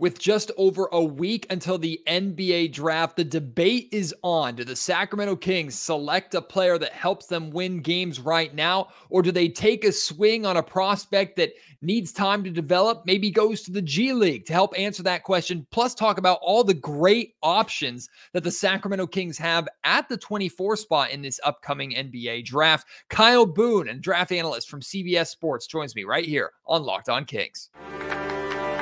With just over a week until the NBA draft, the debate is on. Do the Sacramento Kings select a player that helps them win games right now, or do they take a swing on a prospect that needs time to develop, maybe goes to the G League to help answer that question, plus talk about all the great options that the Sacramento Kings have at the 24 spot in this upcoming NBA draft? Kyle Boone, and draft analyst from CBS Sports, joins me right here on Locked On Kings.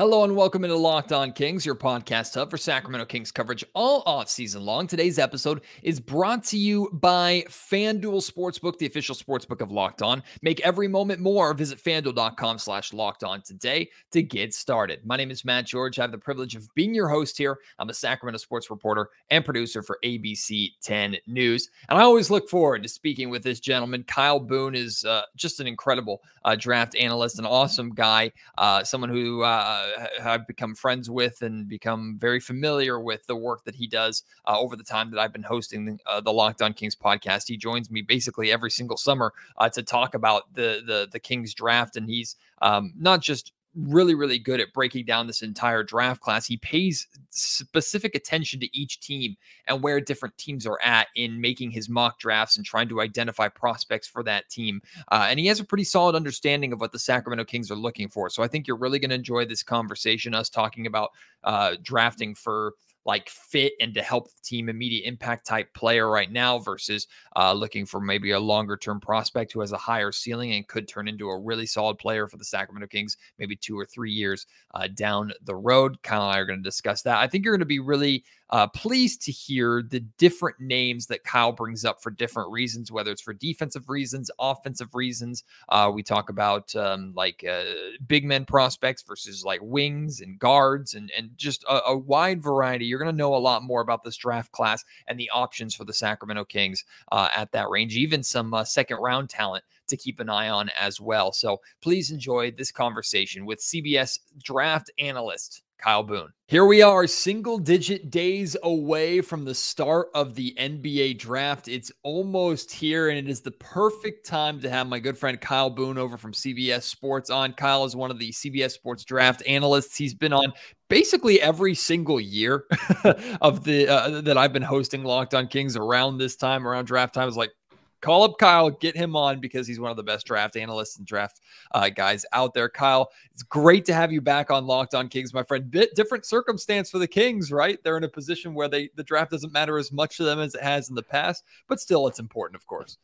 Hello and welcome into Locked On Kings, your podcast hub for Sacramento Kings coverage all off season long. Today's episode is brought to you by FanDuel Sportsbook, the official sportsbook of Locked On. Make every moment more. Visit fanduel.com slash locked on today to get started. My name is Matt George. I have the privilege of being your host here. I'm a Sacramento sports reporter and producer for ABC 10 News. And I always look forward to speaking with this gentleman. Kyle Boone is uh, just an incredible uh, draft analyst, an awesome guy, uh, someone who uh, I've become friends with and become very familiar with the work that he does uh, over the time that I've been hosting the, uh, the Locked On Kings podcast. He joins me basically every single summer uh, to talk about the the the Kings draft, and he's um, not just really, really good at breaking down this entire draft class. He pays specific attention to each team and where different teams are at in making his mock drafts and trying to identify prospects for that team. Uh, and he has a pretty solid understanding of what the Sacramento Kings are looking for. So I think you're really going to enjoy this conversation, us talking about uh, drafting for like fit and to help the team immediate impact type player right now versus uh, looking for maybe a longer term prospect who has a higher ceiling and could turn into a really solid player for the Sacramento Kings maybe two or three years uh, down the road. Kyle and I are going to discuss that. I think you're going to be really uh, pleased to hear the different names that Kyle brings up for different reasons, whether it's for defensive reasons, offensive reasons. Uh, we talk about um, like uh, big men prospects versus like wings and guards and, and just a, a wide variety. You're going to know a lot more about this draft class and the options for the Sacramento Kings uh, at that range, even some uh, second round talent to keep an eye on as well. So please enjoy this conversation with CBS draft analyst Kyle Boone. Here we are, single digit days away from the start of the NBA draft. It's almost here, and it is the perfect time to have my good friend Kyle Boone over from CBS Sports on. Kyle is one of the CBS Sports draft analysts. He's been on basically every single year of the uh, that I've been hosting Locked On Kings around this time, around draft time. Is like call up Kyle, get him on because he's one of the best draft analysts and draft uh, guys out there. Kyle, it's great to have you back on Locked On Kings, my friend. Bit different circumstance for the Kings, right? They're in a position where they the draft doesn't matter as much to them as it has in the past, but still, it's important, of course.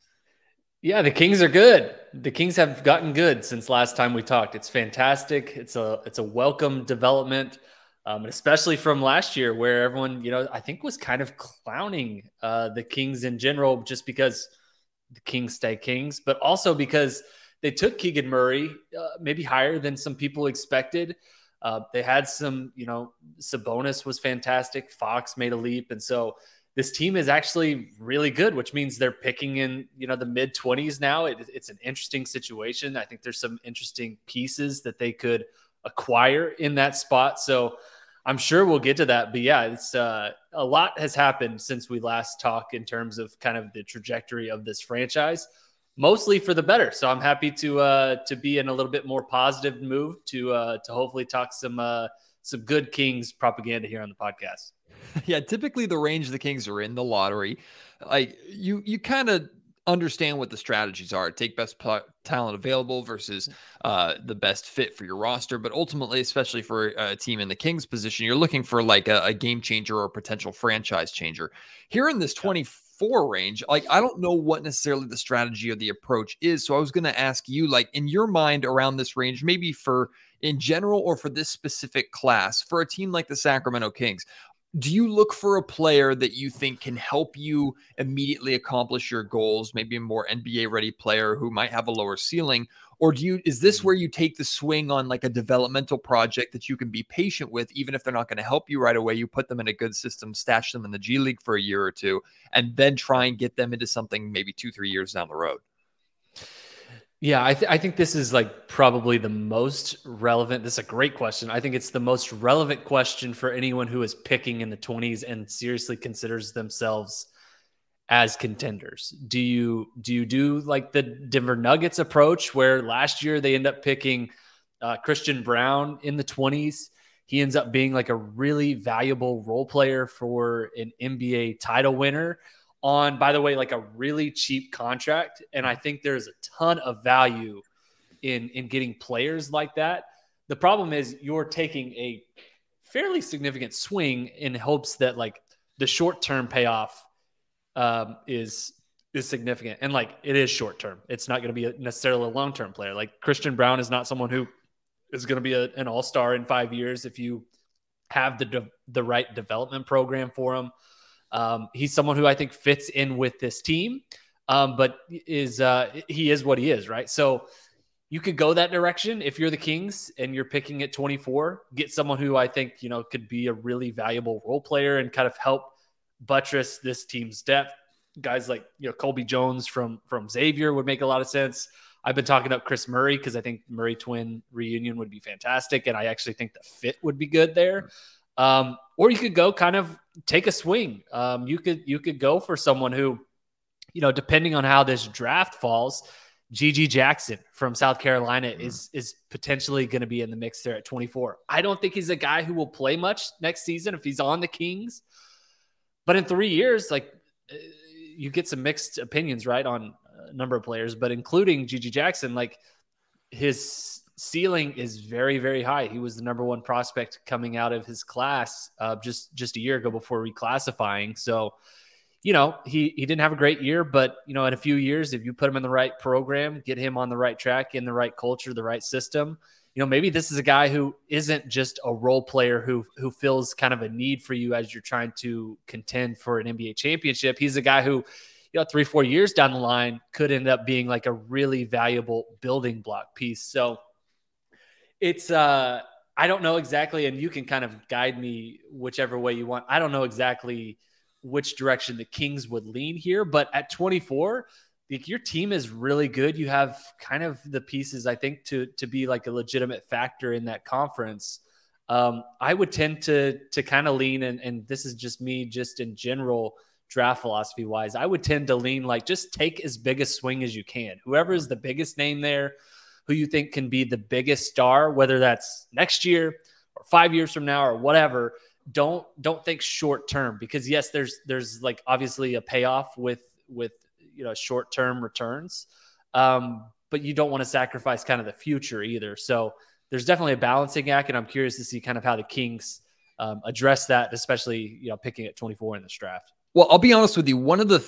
Yeah, the Kings are good. The Kings have gotten good since last time we talked. It's fantastic. It's a it's a welcome development. Um, and especially from last year, where everyone, you know, I think was kind of clowning uh, the Kings in general, just because the Kings stay Kings, but also because they took Keegan Murray uh, maybe higher than some people expected. Uh, they had some, you know, Sabonis was fantastic. Fox made a leap. And so this team is actually really good, which means they're picking in, you know, the mid 20s now. It, it's an interesting situation. I think there's some interesting pieces that they could acquire in that spot. So, I'm sure we'll get to that, but yeah, it's uh, a lot has happened since we last talked in terms of kind of the trajectory of this franchise, mostly for the better. So I'm happy to uh, to be in a little bit more positive move to uh, to hopefully talk some uh, some good Kings propaganda here on the podcast. Yeah, typically the range the Kings are in the lottery, like you you kind of understand what the strategies are. Take best talent available versus uh, the best fit for your roster. But ultimately, especially for a team in the Kings position, you're looking for like a, a game changer or a potential franchise changer. Here in this 24 range, like I don't know what necessarily the strategy or the approach is. So I was going to ask you, like in your mind around this range, maybe for in general or for this specific class, for a team like the Sacramento Kings, do you look for a player that you think can help you immediately accomplish your goals, maybe a more NBA ready player who might have a lower ceiling? Or do you is this mm-hmm. where you take the swing on like a developmental project that you can be patient with, even if they're not going to help you right away? You put them in a good system, stash them in the G League for a year or two, and then try and get them into something maybe two, three years down the road. Yeah, I, th- I think this is like probably the most relevant. This is a great question. I think it's the most relevant question for anyone who is picking in the 20s and seriously considers themselves as contenders. Do you do you do like the Denver Nuggets approach where last year they end up picking uh, Christian Braun in the 20s? He ends up being like a really valuable role player for an NBA title winner on, by the way, like a really cheap contract. And I think there's a ton of value in in getting players like that. The problem is you're taking a fairly significant swing in hopes that like the short term payoff um, is is significant and like it is short term. It's not going to be a, necessarily a long term player. Like Christian Braun is not someone who is going to be a, an all star in five years if you have the de- the right development program for him. Um, he's someone who I think fits in with this team, um, but is uh, he is what he is, right? So you could go that direction if you're the Kings and you're picking at 24. Get someone who I think you know could be a really valuable role player and kind of help buttress this team's depth. Guys like you know Colby Jones from from Xavier would make a lot of sense. I've been talking up Kris Murray because I think Murray twin reunion would be fantastic, and I actually think the fit would be good there. Um, or you could go kind of take a swing. Um, you could you could go for someone who, you know, depending on how this draft falls, GG Jackson from South Carolina mm-hmm. is is potentially going to be in the mix there at 24. I don't think he's a guy who will play much next season if he's on the Kings. But in 3 years like uh, you get some mixed opinions right on a number of players, but including GG Jackson like his ceiling is very very high. He was the number one prospect coming out of his class uh, just just a year ago before reclassifying. So, you know, he he didn't have a great year, but you know, in a few years, if you put him in the right program, get him on the right track, in the right culture, the right system, you know, maybe this is a guy who isn't just a role player who who fills kind of a need for you as you're trying to contend for an NBA championship. He's a guy who you know, three, four years down the line could end up being like a really valuable building block piece. So it's uh I don't know exactly, and you can kind of guide me whichever way you want. I don't know exactly which direction the Kings would lean here, but at 24, like your team is really good. You have kind of the pieces, I think, to to be like a legitimate factor in that conference. Um, I would tend to to kind of lean, and and this is just me, just in general draft philosophy wise. I would tend to lean like just take as big a swing as you can. Whoever is the biggest name there who you think can be the biggest star, whether that's next year or five years from now or whatever. Don't don't think short term because yes, there's there's like obviously a payoff with with you know short term returns, um, but you don't want to sacrifice kind of the future either. So there's definitely a balancing act, and I'm curious to see kind of how the Kings um, address that, especially you know picking at 24 in this draft. Well, I'll be honest with you. One of the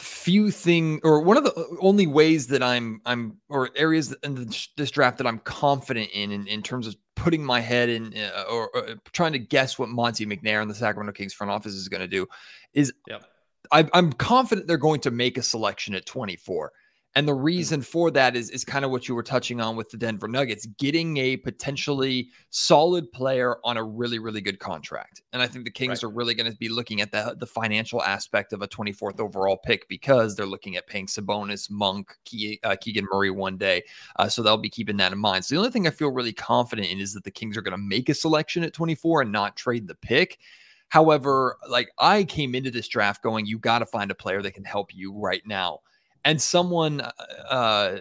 few thing or one of the only ways that I'm I'm or areas in this draft that I'm confident in, in in, terms of putting my head in uh, or, or, trying to guess what Monte McNair and the Sacramento Kings front office is going to do is yep. I, I'm confident they're going to make a selection at 24. And the mm. reason for that is is kind of what you were touching on with the Denver Nuggets, getting a potentially solid player on a really really good contract. And I think the Kings right. are really going to be looking at the the financial aspect of a 24th overall pick because they're looking at paying Sabonis, Monk, uh, Keegan Murray one day. Uh, so they'll be keeping that in mind. So the only thing I feel really confident in is that the Kings are going to make a selection at 24 and not trade the pick. However, like I came into this draft going, you got to find a player that can help you right now and someone uh, uh,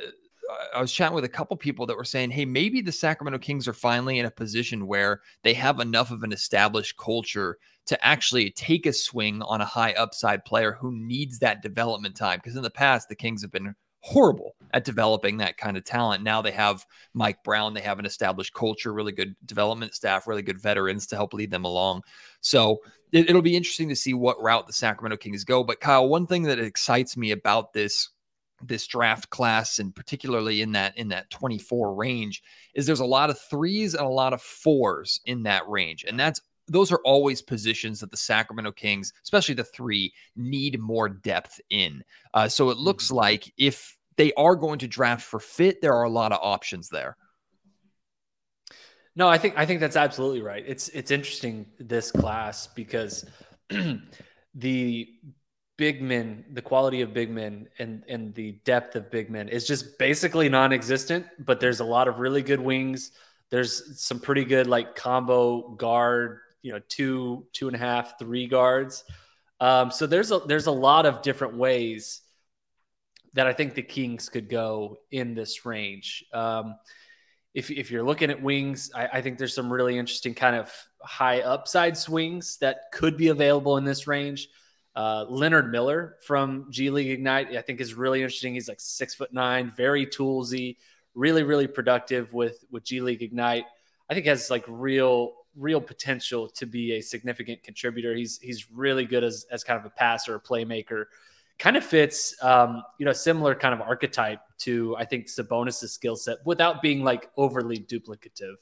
I was chatting with a couple people that were saying, "Hey, maybe the Sacramento Kings are finally in a position where they have enough of an established culture to actually take a swing on a high upside player who needs that development time." Because in the past, the Kings have been horrible at developing that kind of talent. Now they have Mike Brown, they have an established culture, really good development staff, really good veterans to help lead them along. So it, will be interesting to see what route the Sacramento Kings go. But Kyle, one thing that excites me about this this draft class and particularly in that in that 24 range is there's a lot of threes and a lot of fours in that range and that's those are always positions that the Sacramento Kings, especially the three, need more depth in. Uh, so it looks mm-hmm. like if they are going to draft for fit, there are a lot of options there. No, I think I think that's absolutely right. It's it's interesting this class because the big men, the quality of big men and and the depth of big men is just basically non-existent. But there's a lot of really good wings. There's some pretty good like combo guard, you know, two, two and a half, three guards. Um, so there's a there's a lot of different ways that I think the Kings could go in this range. Um, if, if you're looking at wings, I, I, think there's some really interesting kind of high upside swings that could be available in this range. Uh, Leonard Miller from G League Ignite, I think is really interesting. He's like six foot nine, very toolsy, really, really productive with with G League Ignite. I think has like real, real potential to be a significant contributor. He's he's really good as as kind of a passer, a playmaker kind of fits, um, you know, similar kind of archetype to I think Sabonis's skill set without being like overly duplicative,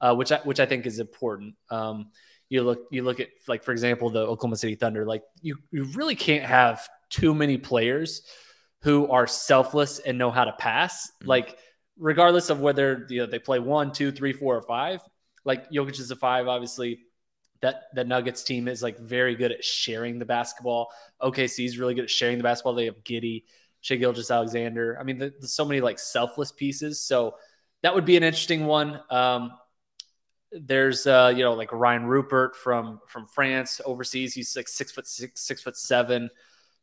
uh, which I, which I think is important. Um, you look you look at like for example the Oklahoma City Thunder, like you you really can't have too many players who are selfless and know how to pass. Mm-hmm. Like regardless of whether you know they play one, two, three, four, or five. Like Jokic is a five, obviously that the Nuggets team is like very good at sharing the basketball. OKC is really good at sharing the basketball. They have Giddey, Shai Gilgeous-Alexander. I mean, there's so many like selfless pieces. So that would be an interesting one. Um, there's uh, you know like Rayan Rupert from from France overseas. He's like six foot six, six foot seven.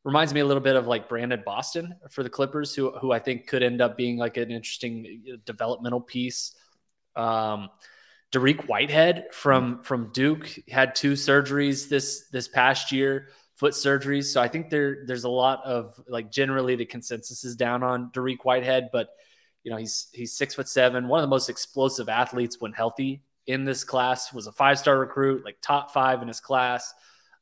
Reminds me a little bit of like Brandon Boston for the Clippers, who who I think could end up being like an interesting uh, developmental piece. Um, Dariq Whitehead from from Duke had two surgeries this this past year, foot surgeries. So I think there there's a lot of like generally the consensus is down on Dariq Whitehead, but you know he's he's six foot seven, one of the most explosive athletes when healthy in this class. Was a five star recruit, like top five in his class.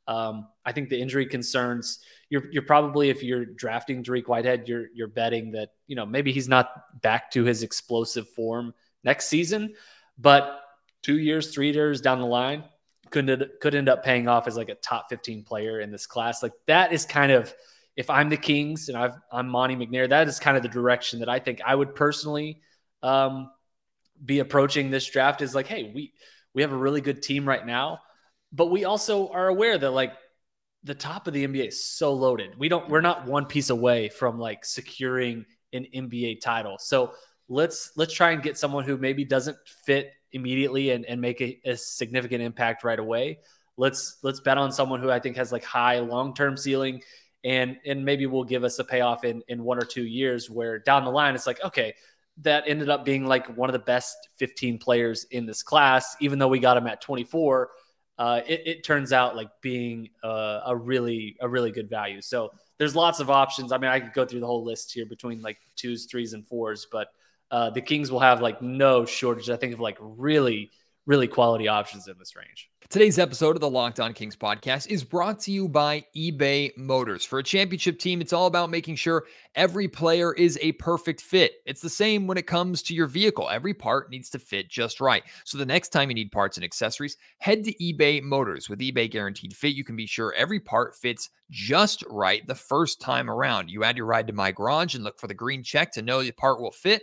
Um, I think the injury concerns you're you're probably if you're drafting Dariq Whitehead, you're you're betting that you know maybe he's not back to his explosive form next season, but two years, three years down the line, could could end up paying off as like a top 15 player in this class. Like that is kind of if I'm the Kings and I've, I'm Monte McNair, that is kind of the direction that I think I would personally um, be approaching this draft. Is like, hey, we we have a really good team right now, but we also are aware that like the top of the NBA is so loaded. We don't we're not one piece away from like securing an NBA title. So let's let's try and get someone who maybe doesn't fit immediately and, and make a, a significant impact right away. Let's let's bet on someone who I think has like high long term ceiling, and and maybe will give us a payoff in in one or two years. Where down the line it's like okay, that ended up being like one of the best 15 players in this class, even though we got him at 24. Uh, it, it, turns out like being uh, a really a really good value. So there's lots of options. I mean, I could go through the whole list here between like twos, threes, and fours, but uh, the Kings will have like no shortage, I think, of like really, really quality options in this range. Today's episode of the Locked On Kings podcast is brought to you by eBay Motors. For a championship team, it's all about making sure every player is a perfect fit. It's the same when it comes to your vehicle. Every part needs to fit just right. So the next time you need parts and accessories, head to eBay Motors. With eBay Guaranteed Fit, you can be sure every part fits just right the first time around. You add your ride to my garage and look for the green check to know the part will fit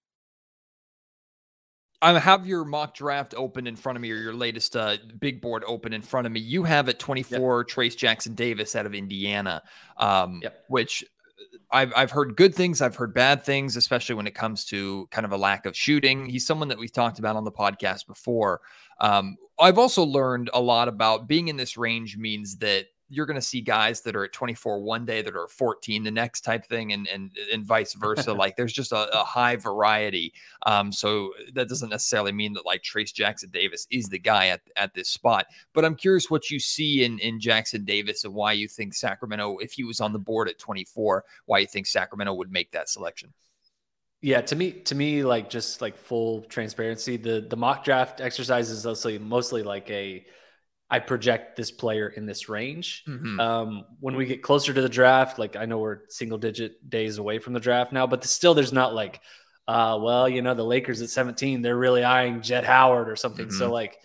I have your mock draft open in front of me, or your latest uh, big board open in front of me. You have at 24 yep. Trayce Jackson Davis out of Indiana, um, yep. which uh, I've, I've heard good things. I've heard bad things, especially when it comes to kind of a lack of shooting. He's someone that we've talked about on the podcast before. Um, I've also learned a lot about being in this range means that you're going to see guys that are at 24 one day that are 14 the next type thing, and and and vice versa. like there's just a, a high variety. Um, so that doesn't necessarily mean that like Trayce Jackson Davis is the guy at at this spot. But I'm curious what you see in in Jackson Davis and why you think Sacramento, if he was on the board at 24, why you think Sacramento would make that selection. Yeah, to me, to me, like just like full transparency, the the mock draft exercise is mostly mostly like a I project this player in this range. Mm-hmm. Um, when we get closer to the draft, like I know we're single digit days away from the draft now, but still, there's not like, uh, well, you know, the Lakers at 17, they're really eyeing Jett Howard or something. Mm-hmm. So like,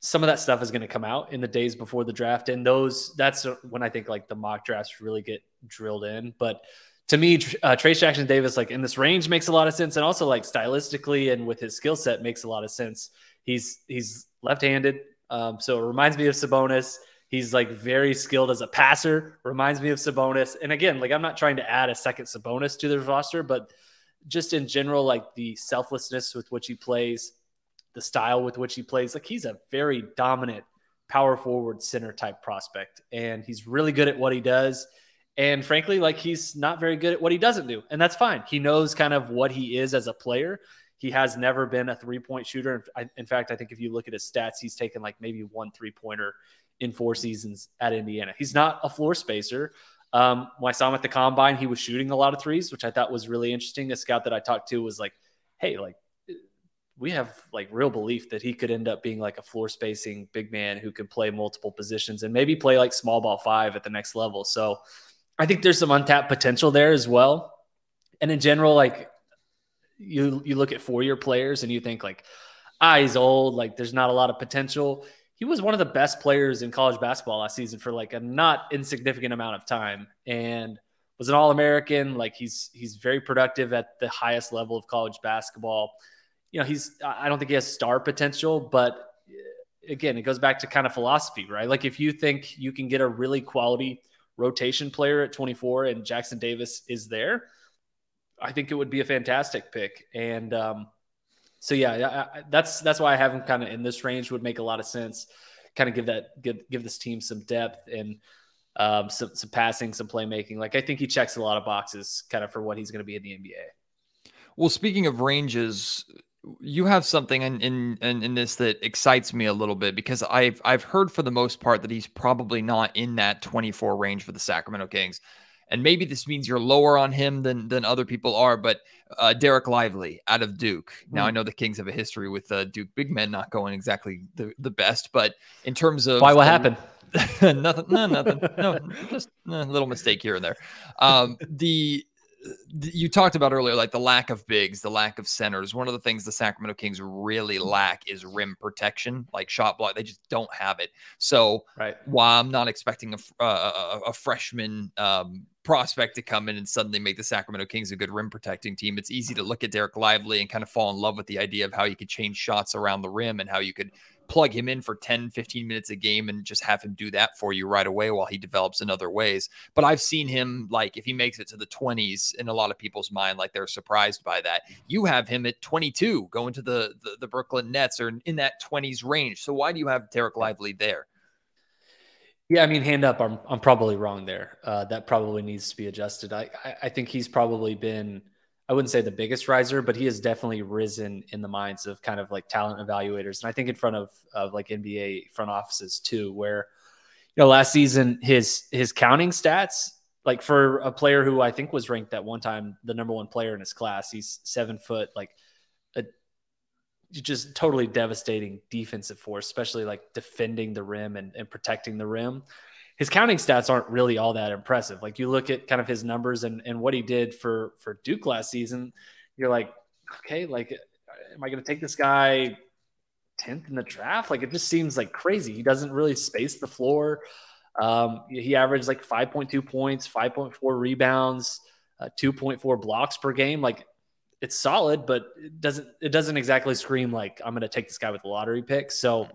some of that stuff is going to come out in the days before the draft, and those that's when I think like the mock drafts really get drilled in. But to me, uh, Trayce Jackson Davis, like in this range, makes a lot of sense, and also like stylistically and with his skill set, makes a lot of sense. He's he's left-handed, um, so it reminds me of Sabonis. He's like very skilled as a passer. Reminds me of Sabonis. And again, like I'm not trying to add a second Sabonis to the roster, but just in general, like the selflessness with which he plays, the style with which he plays, like he's a very dominant power forward center type prospect, and he's really good at what he does. And frankly, like he's not very good at what he doesn't do. And that's fine. He knows kind of what he is as a player. He has never been a three point shooter. In fact, I think if you look at his stats, he's taken like maybe one three pointer in four seasons at Indiana. He's not a floor spacer. Um, when I saw him at the combine, he was shooting a lot of threes, which I thought was really interesting. A scout that I talked to was like, hey, like, we have like real belief that he could end up being like a floor spacing big man who could play multiple positions and maybe play like small ball five at the next level. So, I think there's some untapped potential there as well. And in general, like you you look at four year players and you think like, ah, he's old, like there's not a lot of potential. He was one of the best players in college basketball last season for like a not insignificant amount of time and was an all American. Like he's he's very productive at the highest level of college basketball. You know, he's I don't think he has star potential, but again, it goes back to kind of philosophy, right? Like if you think you can get a really quality rotation player at 24 and Jackson Davis is there, I think it would be a fantastic pick. And um, so, yeah, I, that's that's why I have him kind of in this range. Would make a lot of sense. Kind of give that give give this team some depth and um, some some passing, some playmaking. Like I think he checks a lot of boxes, kind of for what he's going to be in the NBA. Well, speaking of ranges, you have something in, in, in in this that excites me a little bit because I've I've heard for the most part that he's probably not in that 24 range for the Sacramento Kings. And maybe this means you're lower on him than than other people are, but uh, Dereck Lively out of Duke. Now I hmm. know the Kings have a history with uh, Duke big men not going exactly the, the best, but in terms of why what happened? nothing, no, nothing, no, just a little mistake here and there. Um, the you talked about earlier, like the lack of bigs, the lack of centers. One of the things the Sacramento Kings really lack is rim protection, like shot block. They just don't have it. So, right. while I'm not expecting a, a, a freshman um, prospect to come in and suddenly make the Sacramento Kings a good rim protecting team, it's easy to look at Dereck Lively and kind of fall in love with the idea of how you could change shots around the rim and how you could plug him in for 10, 15 minutes a game and just have him do that for you right away while he develops in other ways. But I've seen him like if he makes it to the 20s in a lot of people's mind, like they're surprised by that. You have him at 22 going to the the, the Brooklyn Nets or in that 20s range. So why do you have Dereck Lively there? Yeah, I mean, hand up, I'm I'm probably wrong there. Uh, that probably needs to be adjusted. I, I I think he's probably been I wouldn't say the biggest riser, but he has definitely risen in the minds of kind of like talent evaluators. And I think in front of, of like NBA front offices too, where, you know, last season, his, his counting stats, like for a player who I think was ranked at one time, the number one player in his class, he's seven foot, like a just totally devastating defensive force, especially like defending the rim and, and protecting the rim his counting stats aren't really all that impressive. Like you look at kind of his numbers and, and what he did for for Duke last season, you're like, okay, like am I going to take this guy 10th in the draft? Like it just seems like crazy. He doesn't really space the floor. Um, he averaged like 5.2 points, 5.4 rebounds, uh, 2.4 blocks per game. Like it's solid, but it doesn't it doesn't exactly scream like I'm going to take this guy with a lottery pick. So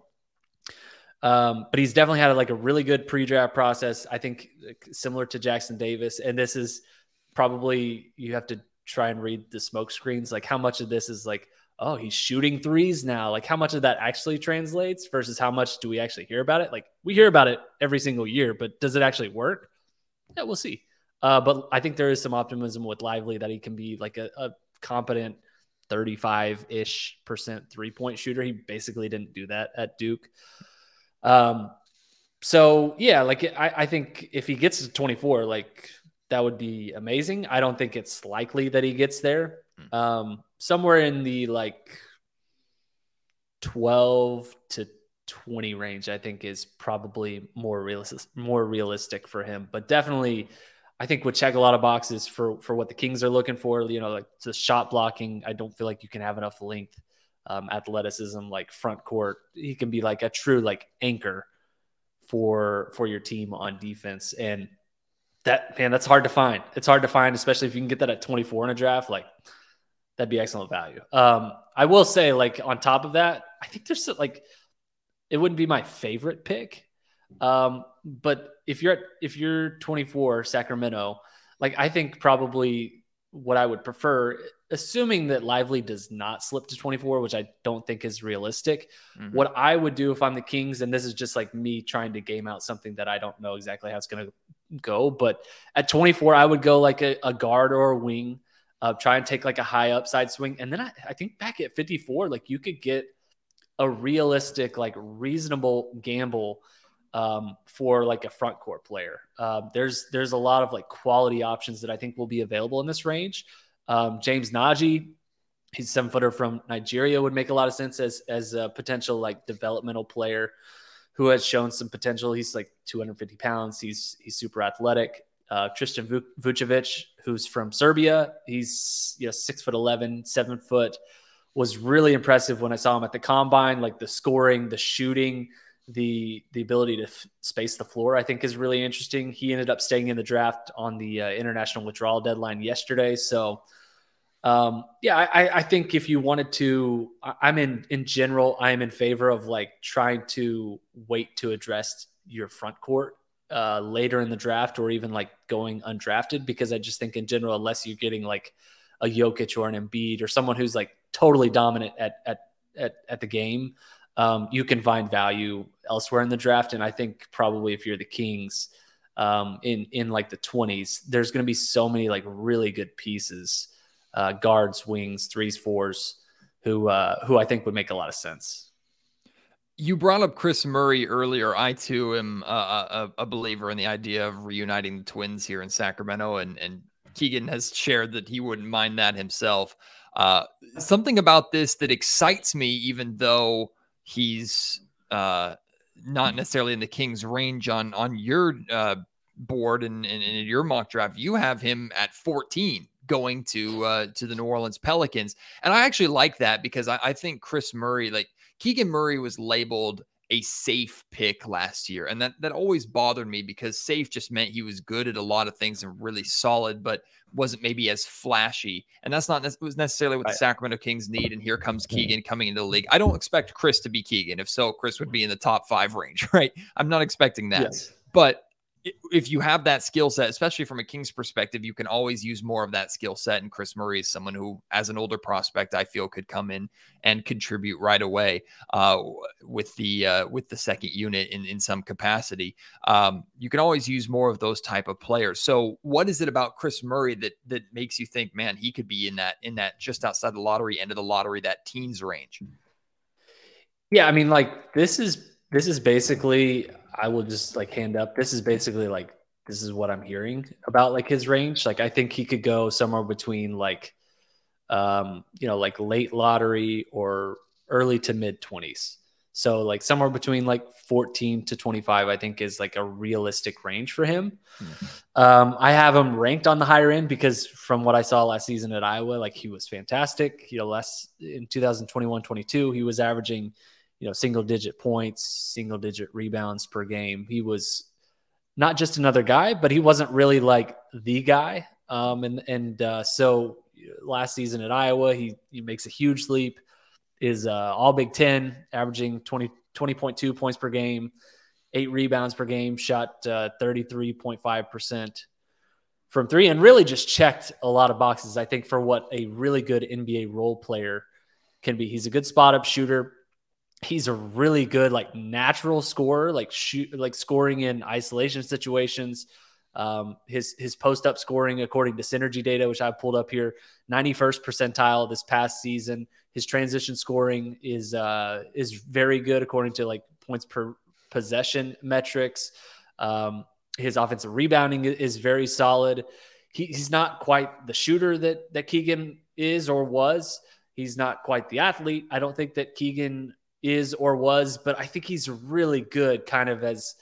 um, but he's definitely had like a really good pre-draft process. I think similar to Jackson Davis, and this is probably you have to try and read the smoke screens. Like how much of this is like, oh, he's shooting threes now. Like how much of that actually translates versus how much do we actually hear about it? Like we hear about it every single year, but does it actually work? Yeah, we'll see. Uh, but I think there is some optimism with Lively that he can be like a, a competent 35 ish percent three point shooter. He basically didn't do that at Duke. Um, so yeah, like I, I think if he gets to 24, like that would be amazing. I don't think it's likely that he gets there. Hmm. Um, somewhere in the like 12 to 20 range, I think is probably more realistic, more realistic for him. But definitely, I think would check a lot of boxes for for what the Kings are looking for. You know, like the shot blocking. I don't feel like you can have enough length, um, athleticism, like front court. He can be like a true like anchor for for your team on defense. And that man that's hard to find. It's hard to find especially if you can get that at 24 in a draft like that'd be excellent value. Um i will say like on top of that i think there's like it wouldn't be my favorite pick. Um but if you're at if you're 24 sacramento like i think probably what i would prefer assuming that Lively does not slip to 24, which I don't think is realistic, mm-hmm. what I would do if I'm the Kings, and this is just like me trying to game out something that I don't know exactly how it's going to go, but at 24, I would go like a, a guard or a wing, uh, try and take like a high upside swing. And then I, I think back at 54, like you could get a realistic, like reasonable gamble um, for like a front court player. Uh, there's there's a lot of like quality options that I think will be available in this range. Um, James Nnaji, he's seven footer from Nigeria, would make a lot of sense as as a potential like developmental player who has shown some potential. He's like 250 pounds. He's he's super athletic. Uh, Tristan Vukcevic, who's from Serbia, he's you know six foot eleven, seven foot. Was really impressive when I saw him at the combine. Like the scoring, the shooting, the the ability to f- space the floor, I think is really interesting. He ended up staying in the draft on the uh, international withdrawal deadline yesterday, so um, yeah, I, I think if you wanted to, I'm in in general, I am in favor of like trying to wait to address your front court uh, later in the draft or even like going undrafted because I just think in general, unless you're getting like a Jokic or an Embiid or someone who's like totally dominant at at at, at the game, um, you can find value elsewhere in the draft. And I think probably if you're the Kings um, in in like the 20s, there's going to be so many like really good pieces uh, guards, wings, threes, fours, who uh, who I think would make a lot of sense. You brought up Kris Murray earlier. I too am a, a, a believer in the idea of reuniting the Twins here in Sacramento, and and Keegan has shared that he wouldn't mind that himself. Uh, something about this that excites me, even though he's uh, not necessarily in the Kings' range on on your uh, board and, and, and in your mock draft. You have him at 14 going to uh, to the New Orleans Pelicans. And I actually like that because I, I think Kris Murray, like Keegan Murray, was labeled a safe pick last year. And that that always bothered me because safe just meant he was good at a lot of things and really solid, but wasn't maybe as flashy. And that's not was necessarily what the Sacramento Kings need. And here comes mm-hmm. Keegan coming into the league. I don't expect Kris to be Keegan. If so, Kris would be in the top five range, right? I'm not expecting that. Yes. But if you have that skill set, especially from a Kings perspective, you can always use more of that skill set. And Kris Murray is someone who, as an older prospect, I feel could come in and contribute right away uh, with the uh, with the second unit in in some capacity. Um, you can always use more of those type of players. So, what is it about Kris Murray that that makes you think, man, he could be in that in that just outside the lottery end of the lottery, that teens range? Yeah, I mean, like this is this is basically I will just like hand up. This is basically like this is what I'm hearing about like his range. Like I think he could go somewhere between like um, you know, like late lottery or early to mid 20s. So like somewhere between like 14 to 25, I think is like a realistic range for him. Mm-hmm. Um, I have him ranked on the higher end because from what I saw last season at Iowa, like he was fantastic. You know, less in 2021, 22, he was averaging you know, single digit points, single digit rebounds per game. He was not just another guy, but he wasn't really like the guy. Um, and and uh, so last season at Iowa, he he makes a huge leap. Is uh, all Big Ten, averaging 20, 20.2 points per game, eight rebounds per game, shot uh, 33.5 percent from three and really just checked a lot of boxes, I think, for what a really good NBA role player can be. He's a good spot up shooter. He's a really good, like natural scorer, like shoot, like scoring in isolation situations. Um, his his post up scoring, according to Synergy data, which I pulled up here, 91st percentile this past season. His transition scoring is uh, is very good according to like points per possession metrics. Um, his offensive rebounding is very solid. He, he's not quite the shooter that that Keegan is or was. He's not quite the athlete. I don't think that Keegan is or was, but I think he's really good, kind of as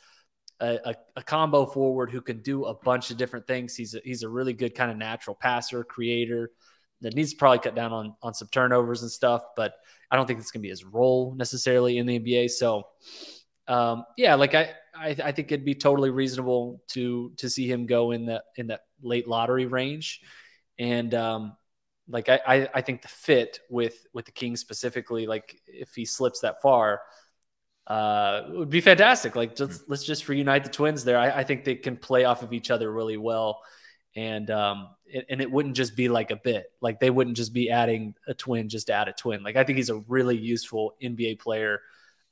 a, a, a, combo forward who can do a bunch of different things. He's a, he's a really good kind of natural passer, creator that needs to probably cut down on on some turnovers and stuff. But I don't think it's going to be his role necessarily in the NBA. So um, yeah, like I, I, I think it'd be totally reasonable to to see him go in that in that late lottery range, and um, like I, I, I think the fit with with the Kings specifically, like if he slips that far, uh, would be fantastic. Like just let's just reunite the twins there. I, I think they can play off of each other really well, and um, it, and it wouldn't just be like a bit. Like they wouldn't just be adding a twin just to add a twin. Like I think he's a really useful NBA player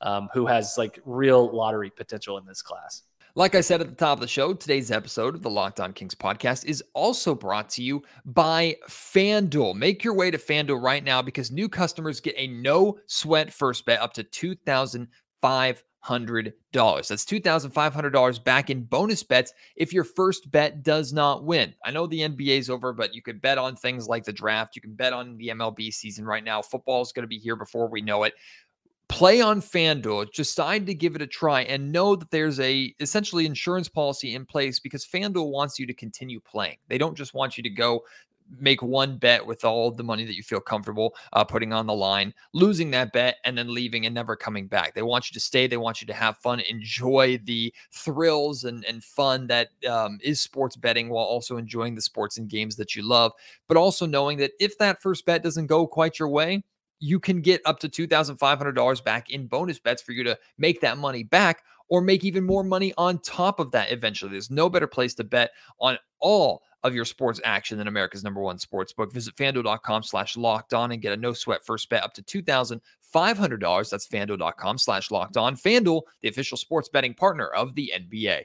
um, who has like real lottery potential in this class. Like I said at the top of the show, today's episode of the Locked On Kings podcast is also brought to you by FanDuel. Make your way to FanDuel right now because new customers get a no sweat first bet up to $2,500. That's $2,500 back in bonus bets if your first bet does not win. I know the NBA is over, but you could bet on things like the draft. You can bet on the MLB season right now. Football is going to be here before we know it play on FanDuel, decide to give it a try and know that there's a essentially insurance policy in place because FanDuel wants you to continue playing. They don't just want you to go make one bet with all the money that you feel comfortable uh, putting on the line, losing that bet, and then leaving and never coming back. They want you to stay. They want you to have fun, enjoy the thrills and, and fun that um, is sports betting while also enjoying the sports and games that you love, but also knowing that if that first bet doesn't go quite your way, you can get up to $2,500 back in bonus bets for you to make that money back or make even more money on top of that eventually. There's no better place to bet on all of your sports action than America's number one sports book. Visit fanduel.com slash locked on and get a no sweat first bet up to $2,500. That's fanduel.com slash locked on. Fanduel, the official sports betting partner of the NBA.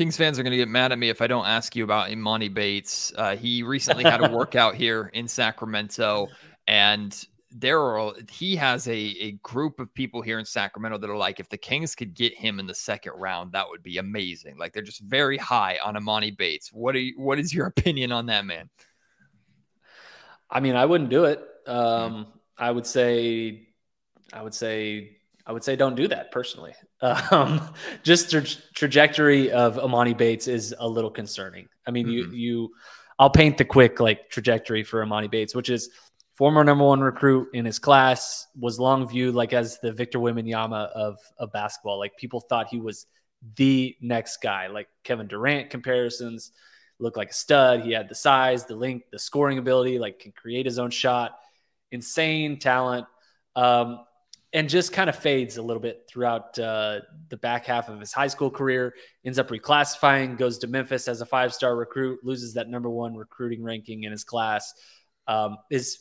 Kings fans are going to get mad at me if I don't ask you about Emoni Bates. Uh, he recently had a workout here in Sacramento, and there are he has a, a group of people here in Sacramento that are like, if the Kings could get him in the second round, that would be amazing. Like they're just very high on Emoni Bates. What are you, what is your opinion on that man? I mean, I wouldn't do it. Um, I would say, I would say I would say don't do that personally. Um, just the tra- trajectory of Emoni Bates is a little concerning. I mean, mm-hmm. you you I'll paint the quick like trajectory for Emoni Bates, which is former number one recruit in his class, was long viewed like as the Victor Wembanyama of of basketball. Like people thought he was the next guy, like Kevin Durant comparisons. Looked like a stud. He had the size, the length, the scoring ability, like can create his own shot. Insane talent. Um, and just kind of fades a little bit throughout uh, the back half of his high school career. Ends up reclassifying, goes to Memphis as a five star recruit, loses that number one recruiting ranking in his class. Um, is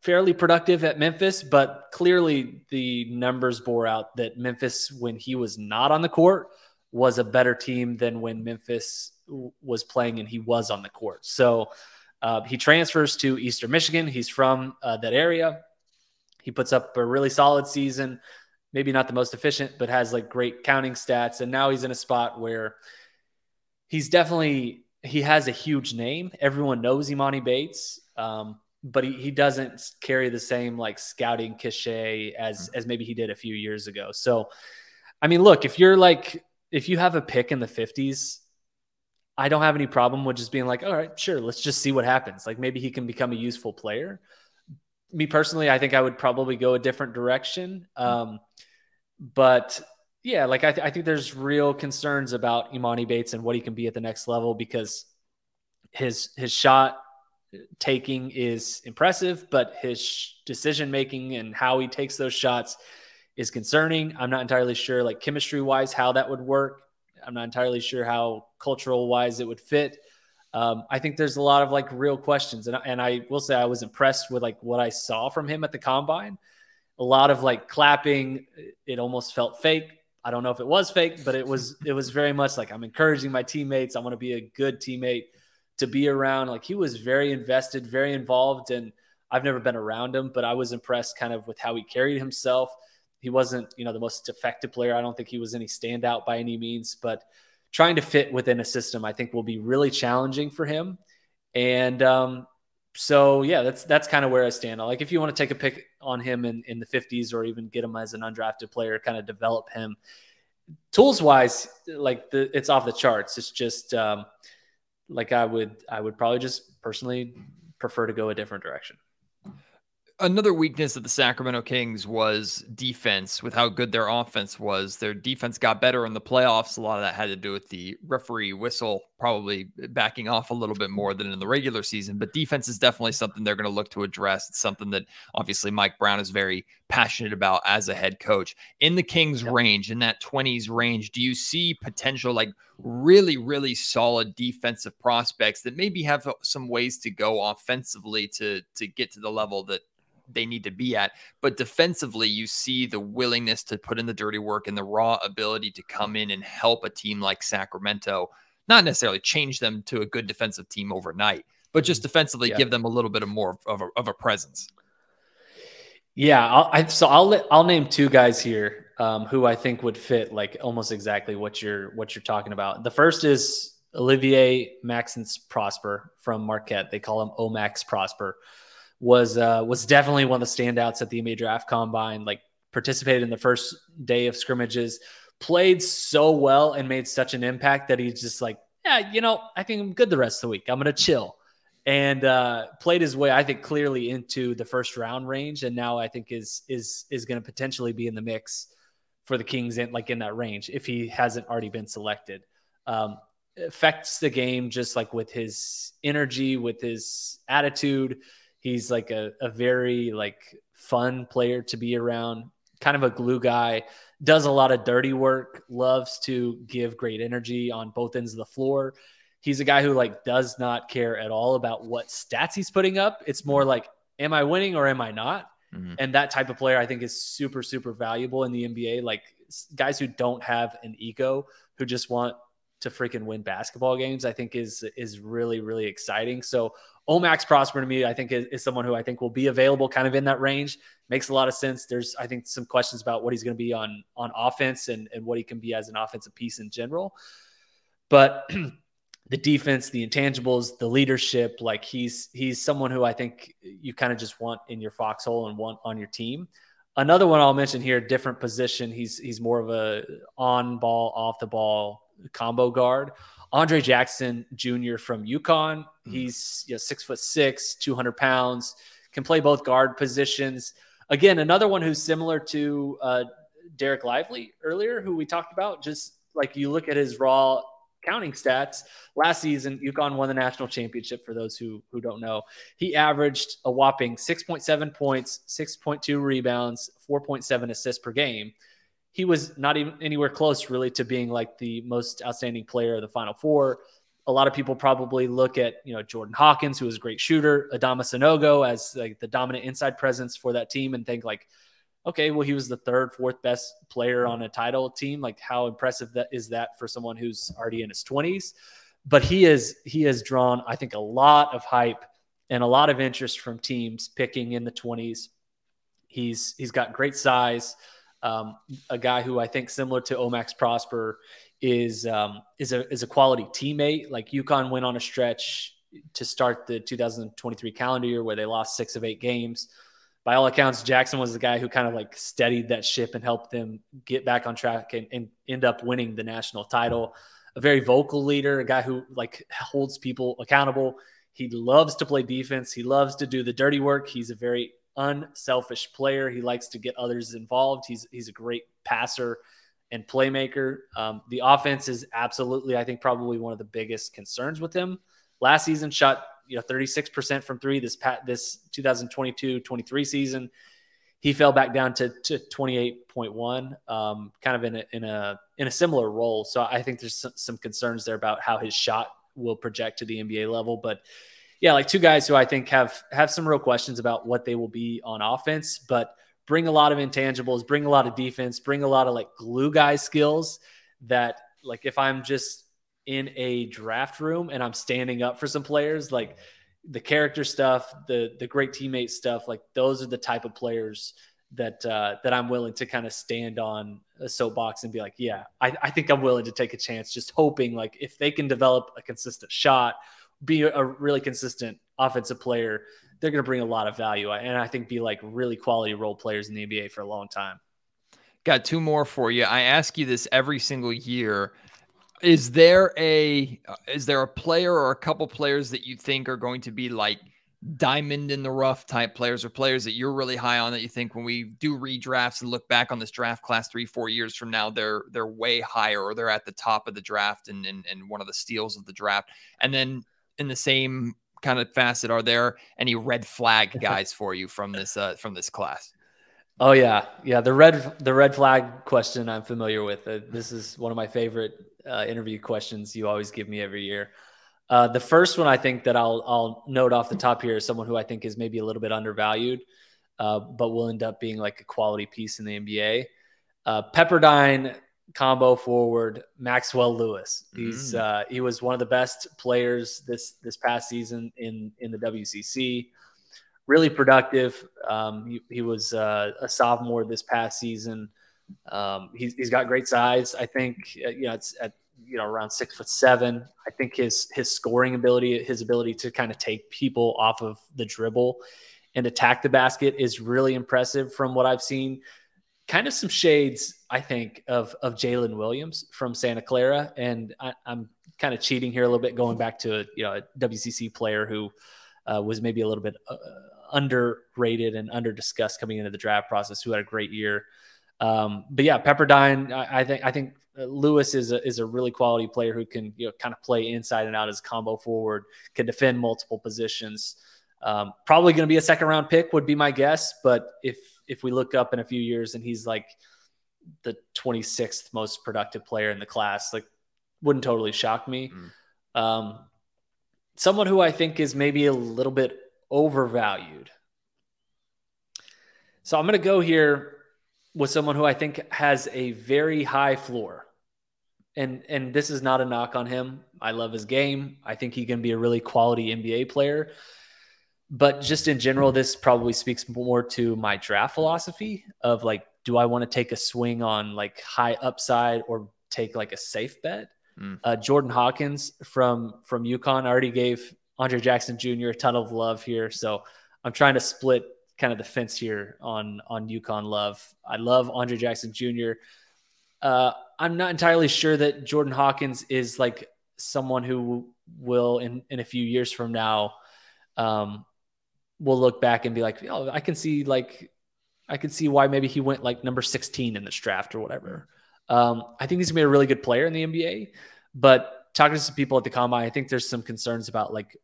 fairly productive at Memphis, but clearly the numbers bore out that Memphis, when he was not on the court, was a better team than when Memphis was playing and he was on the court. So uh, he transfers to Eastern Michigan. He's from uh, that area he puts up a really solid season, maybe not the most efficient, but has like great counting stats. And now he's in a spot where he's definitely he has a huge name. Everyone knows Emoni Bates, um, but he, he doesn't carry the same like scouting cachet as as maybe he did a few years ago. So, I mean, look, if you're like if you have a pick in the 50s, I don't have any problem with just being like, all right, sure, let's just see what happens. Like maybe he can become a useful player me personally, I think I would probably go a different direction. Um, but yeah, like I, th- I, think there's real concerns about Emoni Bates and what he can be at the next level because his his shot taking is impressive, but his sh- decision making and how he takes those shots is concerning. I'm not entirely sure, like chemistry wise, how that would work I'm not entirely sure how cultural wise it would fit. Um, I think there's a lot of like real questions, and and I will say I was impressed with like what I saw from him at the combine. A lot of like clapping. It almost felt fake. I don't know if it was fake, but it was it was very much like I'm encouraging my teammates. I want to be a good teammate to be around. Like he was very invested, very involved, and I've never been around him, but I was impressed kind of with how he carried himself. He wasn't, you know, the most effective player. I don't think he was any standout by any means, but trying to fit within a system, I think will be really challenging for him. And um, so, yeah, that's that's kind of where I stand. Like, if you want to take a pick on him in, in the 50s or even get him as an undrafted player, kind of develop him. Tools wise, like the, it's off the charts. It's just um, like I would I would probably just personally prefer to go a different direction another weakness of the Sacramento Kings was defense with how good their offense was. Their defense got better in the playoffs. A lot of that had to do with the referee whistle probably backing off a little bit more than in the regular season. But defense is definitely something they're going to look to address. It's something that obviously Mike Brown is very passionate about as a head coach. In the Kings range, in that 20s range, do you see potential like really, really solid defensive prospects that maybe have uh, some ways to go offensively to to get to the level that they need to be at. But defensively, you see the willingness to put in the dirty work and the raw ability to come in and help a team like Sacramento, not necessarily change them to a good defensive team overnight, but just mm-hmm. defensively yeah. give them a little bit of more of a, of a presence. Yeah, I'll, I, so I'll I'll name two guys here um, who I think would fit like almost exactly what you're what you're talking about. The first is Olivier Maxence Prosper from Marquette. They call him Omax Prosper was uh, was definitely one of the standouts at the NBA Draft Combine. Like participated in the first day of scrimmages, played so well and made such an impact that he's just like, yeah, you know, I think I'm good the rest of the week. I'm gonna chill, and uh, played his way, I think, clearly into the first round range, and now I think is is is going to potentially be in the mix for the Kings in like in that range if he hasn't already been selected. Um, affects the game just like with his energy, with his attitude He's like a, a very like fun player to be around, kind of a glue guy, does a lot of dirty work, loves to give great energy on both ends of the floor. He's a guy who like does not care at all about what stats he's putting up. It's more like, am I winning or am I not? Mm-hmm. And that type of player I think is super, super valuable in the NBA. Like guys who don't have an ego, who just want to freaking win basketball games, I think is is really, really exciting. So Omax Prosper to me, I think is, is, someone who I think will be available kind of in that range. Makes a lot of sense. There's, I think, some questions about what he's going to be on on offense and, and what he can be as an offensive piece in general. But the defense, the intangibles, the leadership, like he's he's someone who I think you kind of just want in your foxhole and want on your team. Another one I'll mention here, different position. He's he's more of a on ball, off the ball combo guard. Andre Jackson Jr. from UConn. Mm. He's you know, six foot six, 200 pounds, can play both guard positions. Again, another one who's similar to uh, Dereck Lively earlier, who we talked about. Just like you look at his raw counting stats last season, UConn won the national championship. For those who who don't know, he averaged a whopping 6.7 points, 6.2 rebounds, 4.7 assists per game he was not even anywhere close really to being like the most outstanding player of the final four. A lot of people probably look at, you know, Jordan Hawkins, who is a great shooter, Adama Sanogo as like the dominant inside presence for that team and think like, okay, well, he was the third, fourth best player on a title team. Like how impressive that is that for someone who's already in his twenties. But he is, he has drawn, I think, a lot of hype and a lot of interest from teams picking in the twenties. He's, he's got great size um, a guy who I think similar to Omax Prosper is um, is a is a quality teammate. Like UConn went on a stretch to start the 2023 calendar year where they lost six of eight games. By all accounts, Jackson was the guy who kind of like steadied that ship and helped them get back on track and, and end up winning the national title. A very vocal leader, a guy who like holds people accountable. He loves to play defense. He loves to do the dirty work. He's a very unselfish player. He likes to get others involved. He's he's a great passer and playmaker. Um, the offense is absolutely, I think, probably one of the biggest concerns with him. Last season, shot you know 36% from three. This pat this 2022-23 season, he fell back down to to 28.1. Um, kind of in a in a in a similar role. So I think there's some concerns there about how his shot will project to the NBA level. But yeah, like two guys who I think have have some real questions about what they will be on offense, but bring a lot of intangibles, bring a lot of defense, bring a lot of like glue guy skills that like if I'm just in a draft room and I'm standing up for some players, like the character stuff, the the great teammate stuff, like those are the type of players that uh, that I'm willing to kind of stand on a soapbox and be like, yeah, I, I think I'm willing to take a chance, just hoping like if they can develop a consistent shot, be a really consistent offensive player, they're going to bring a lot of value and I think be like really quality role players in the NBA for a long time. Got two more for you. I ask you this every single year. Is there a is there a player or a couple players that you think are going to be like diamond in the rough type players or players that you're really high on that you think when we do redrafts and look back on this draft class three, four years from now, they're they're way higher or they're at the top of the draft and and, and one of the steals of the draft. And then in the same kind of facet, are there any red flag guys for you from this uh, from this class? Oh yeah, yeah. The red the red flag question I'm familiar with. Uh, this is one of my favorite uh, interview questions you always give me every year. Uh, the first one I think that I'll I'll note off the top here is someone who I think is maybe a little bit undervalued, uh, but will end up being like a quality piece in the NBA. Uh, Pepperdine combo forward Maxwell Lewis. He's mm. Uh, he was one of the best players this this past season in in the WCC. Really productive. Um, he, he, was uh, a sophomore this past season. Um, he's, he's got great size. I think uh, you know it's at you know around six foot seven. I think his his scoring ability, his ability to kind of take people off of the dribble and attack the basket is really impressive from what I've seen. Kind of some shades, I think, of of Jalen Williams from Santa Clara, and I, am kind of cheating here a little bit, going back to a you know a WCC player who uh, was maybe a little bit uh, underrated and under discussed coming into the draft process, who had a great year. Um, but yeah, Pepperdine, I, I think I think uh, Lewis is a, is a really quality player who can you know kind of play inside and out as combo forward, can defend multiple positions. Um, probably going to be a second round pick would be my guess, but if if we look up in a few years and he's like the 26th most productive player in the class, like wouldn't totally shock me. Mm. Um, someone who I think is maybe a little bit overvalued. So I'm going to go here with someone who I think has a very high floor. And and this is not a knock on him. I love his game. I think he can be a really quality NBA player. But just in general, this probably speaks more to my draft philosophy of like, do I want to take a swing on like high upside or take like a safe bet? Mm. Uh, Jordan Hawkins from from UConn already gave Andre Jackson Jr. a ton of love here, so I'm trying to split kind of the fence here on on UConn love. I love Andre Jackson Jr. Uh, I'm not entirely sure that Jordan Hawkins is like someone who will in in a few years from now um, will look back and be like, oh, I can see like I can see why maybe he went like number 16 in this draft or whatever. Um, I think he's gonna be a really good player in the NBA, but talking to some people at the combine, I think there's some concerns about like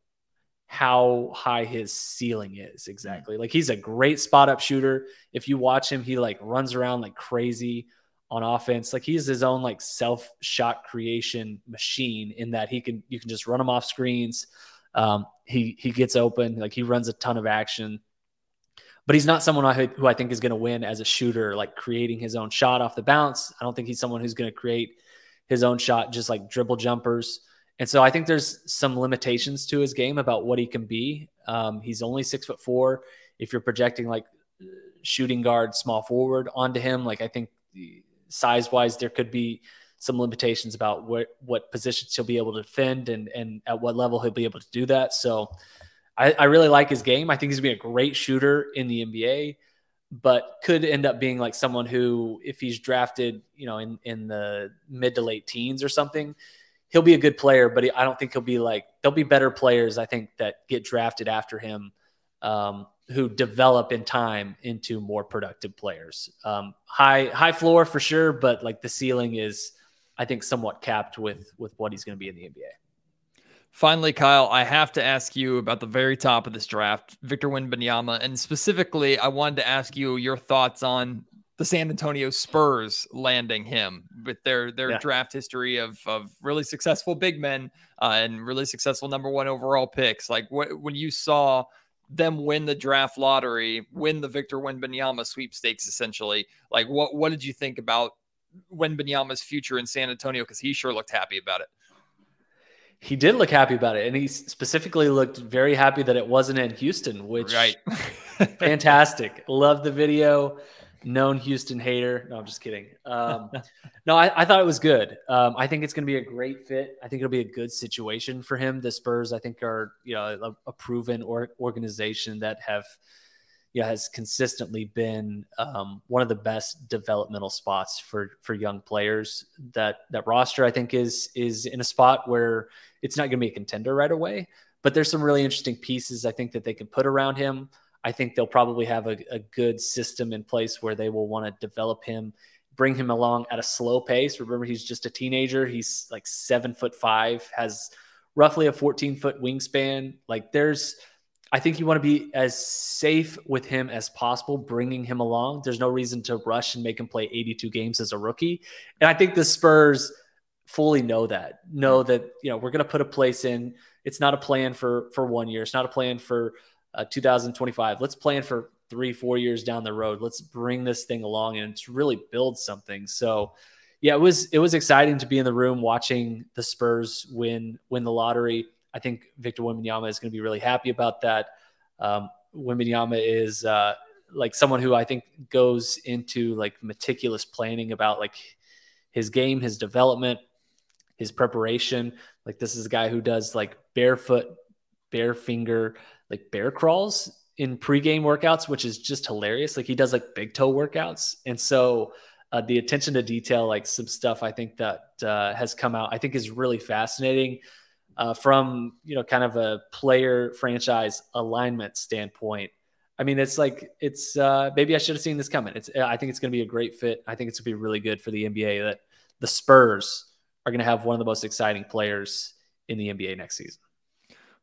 how high his ceiling is exactly. Like he's a great spot up shooter. If you watch him, he like runs around like crazy on offense. Like he's his own like self shot creation machine in that he can you can just run him off screens. Um, he he gets open, like he runs a ton of action. But he's not someone I, who I think is going to win as a shooter, like creating his own shot off the bounce. I don't think he's someone who's going to create his own shot just like dribble jumpers. And so I think there's some limitations to his game about what he can be. Um, he's only six foot four. If you're projecting like shooting guard, small forward onto him, like I think size wise, there could be some limitations about what what positions he'll be able to defend and and at what level he'll be able to do that. So I, I really like his game. I think he's gonna be a great shooter in the NBA, but could end up being like someone who, if he's drafted, you know, in in the mid to late teens or something, he'll be a good player, but I don't think he'll be like there'll be better players I think that get drafted after him um, who develop in time into more productive players. Um, high high floor for sure, but like the ceiling is I think somewhat capped with with what he's going to be in the NBA. Finally, Kyle, I have to ask you about the very top of this draft, Victor Wembanyama, and specifically, I wanted to ask you your thoughts on the San Antonio Spurs landing him. with their their Yeah. draft history of of really successful big men uh, and really successful number one overall picks. Like what when you saw them win the draft lottery, win the Victor Wembanyama sweepstakes, essentially. Like what what did you think about Wembanyama's future in San Antonio? Because he sure looked happy about it. He did look happy about it, and he specifically looked very happy that it wasn't in Houston, which Right. fantastic. Love the video. Known Houston hater. No, I'm just kidding. Um, no, I, I thought it was good. Um, I think it's going to be a great fit. I think it'll be a good situation for him. The Spurs, I think, are you know a, a proven or, organization that have yeah has consistently been um, one of the best developmental spots for for young players. That that roster, I think, is is in a spot where it's not going to be a contender right away, but there's some really interesting pieces I think that they can put around him. I think they'll probably have a, a good system in place where they will want to develop him, bring him along at a slow pace. Remember, he's just a teenager. He's like seven foot five, has roughly a 14 foot wingspan. Like there's, I think you want to be as safe with him as possible, bringing him along. There's no reason to rush and make him play 82 games as a rookie. And I think the Spurs fully know that, know that, you know, we're going to put a place in. It's not a plan for, for one year. It's not a plan for, uh, 2025. Let's plan for three, four years down the road. Let's bring this thing along and to really build something. So, yeah, it was it was exciting to be in the room watching the Spurs win win the lottery. I think Victor Wembanyama is going to be really happy about that. Um, Wembanyama is uh, like someone who I think goes into like meticulous planning about like his game, his development, his preparation. Like this is a guy who does like barefoot, bare finger like bear crawls in pregame workouts, which is just hilarious. Like he does like big toe workouts. And so uh, the attention to detail, like some stuff I think that uh, has come out, I think is really fascinating uh, from, you know, kind of a player franchise alignment standpoint. I mean, it's like, it's uh, maybe I should have seen this coming. It's, I think it's going to be a great fit. I think it's going to be really good for the NBA that the Spurs are going to have one of the most exciting players in the NBA next season.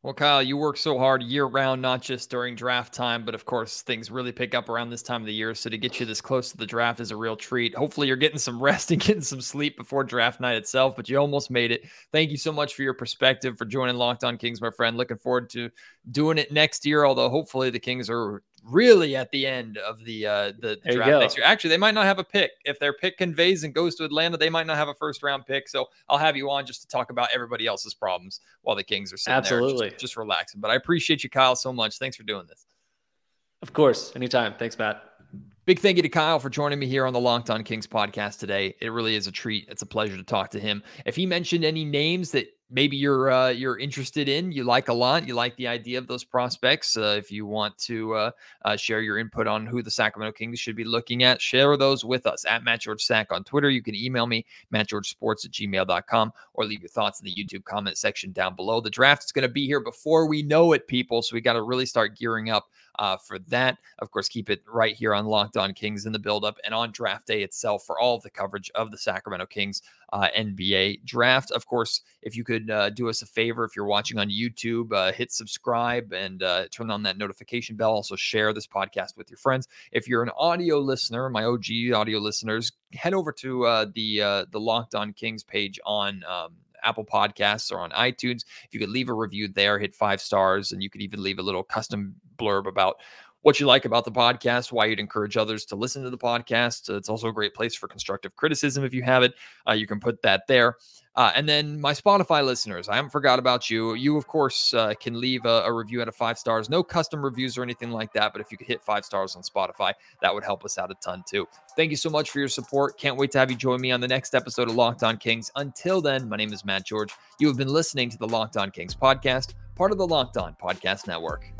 Well, Kyle, you work so hard year round, not just during draft time, but of course, things really pick up around this time of the year. So to get you this close to the draft is a real treat. Hopefully, you're getting some rest and getting some sleep before draft night itself, but you almost made it. Thank you so much for your perspective, for joining Locked On Kings, my friend. Looking forward to doing it next year, although hopefully the Kings are really at the end of the uh the draft next year. Actually, they might not have a pick. If their pick conveys and goes to Atlanta, they might not have a first round pick. So I'll have you on just to talk about everybody else's problems while the Kings are sitting there Absolutely. just, just relaxing. But I appreciate you, Kyle, so much. Thanks for doing this. Of course, anytime. Thanks, Matt. Big thank you to Kyle for joining me here on the Locked On Kings podcast today. It really is a treat. It's a pleasure to talk to him. If he mentioned any names that maybe you're uh, you're interested in, you like a lot, you like the idea of those prospects. Uh, if you want to uh, uh, share your input on who the Sacramento Kings should be looking at, share those with us at Matt George Sack on Twitter. You can email me, mattgeorgesports at gmail.com, or leave your thoughts in the YouTube comment section down below. The draft is going to be here before we know it, people. So we got to really start gearing up uh, for that. Of course, keep it right here on Locked On Kings in the buildup and on draft day itself for all of the coverage of the Sacramento Kings uh, NBA draft. Of course, if you could uh, do us a favor, if you're watching on YouTube, uh, hit subscribe and uh, turn on that notification bell. Also, share this podcast with your friends. If you're an audio listener, my OG audio listeners, head over to uh, the uh, the Locked On Kings page on. Um, Apple Podcasts or on iTunes. If you could leave a review there, hit five stars, and you could even leave a little custom blurb about what you like about the podcast, why you'd encourage others to listen to the podcast. It's also a great place for constructive criticism if you have it. Uh, you can put that there. Uh, and then my Spotify listeners, I haven't forgot about you. You, of course, uh, can leave a, a review out of five stars. No custom reviews or anything like that. But if you could hit five stars on Spotify, that would help us out a ton too. Thank you so much for your support. Can't wait to have you join me on the next episode of Locked On Kings. Until then, my name is Matt George. You have been listening to the Locked On Kings podcast, part of the Locked On Podcast Network.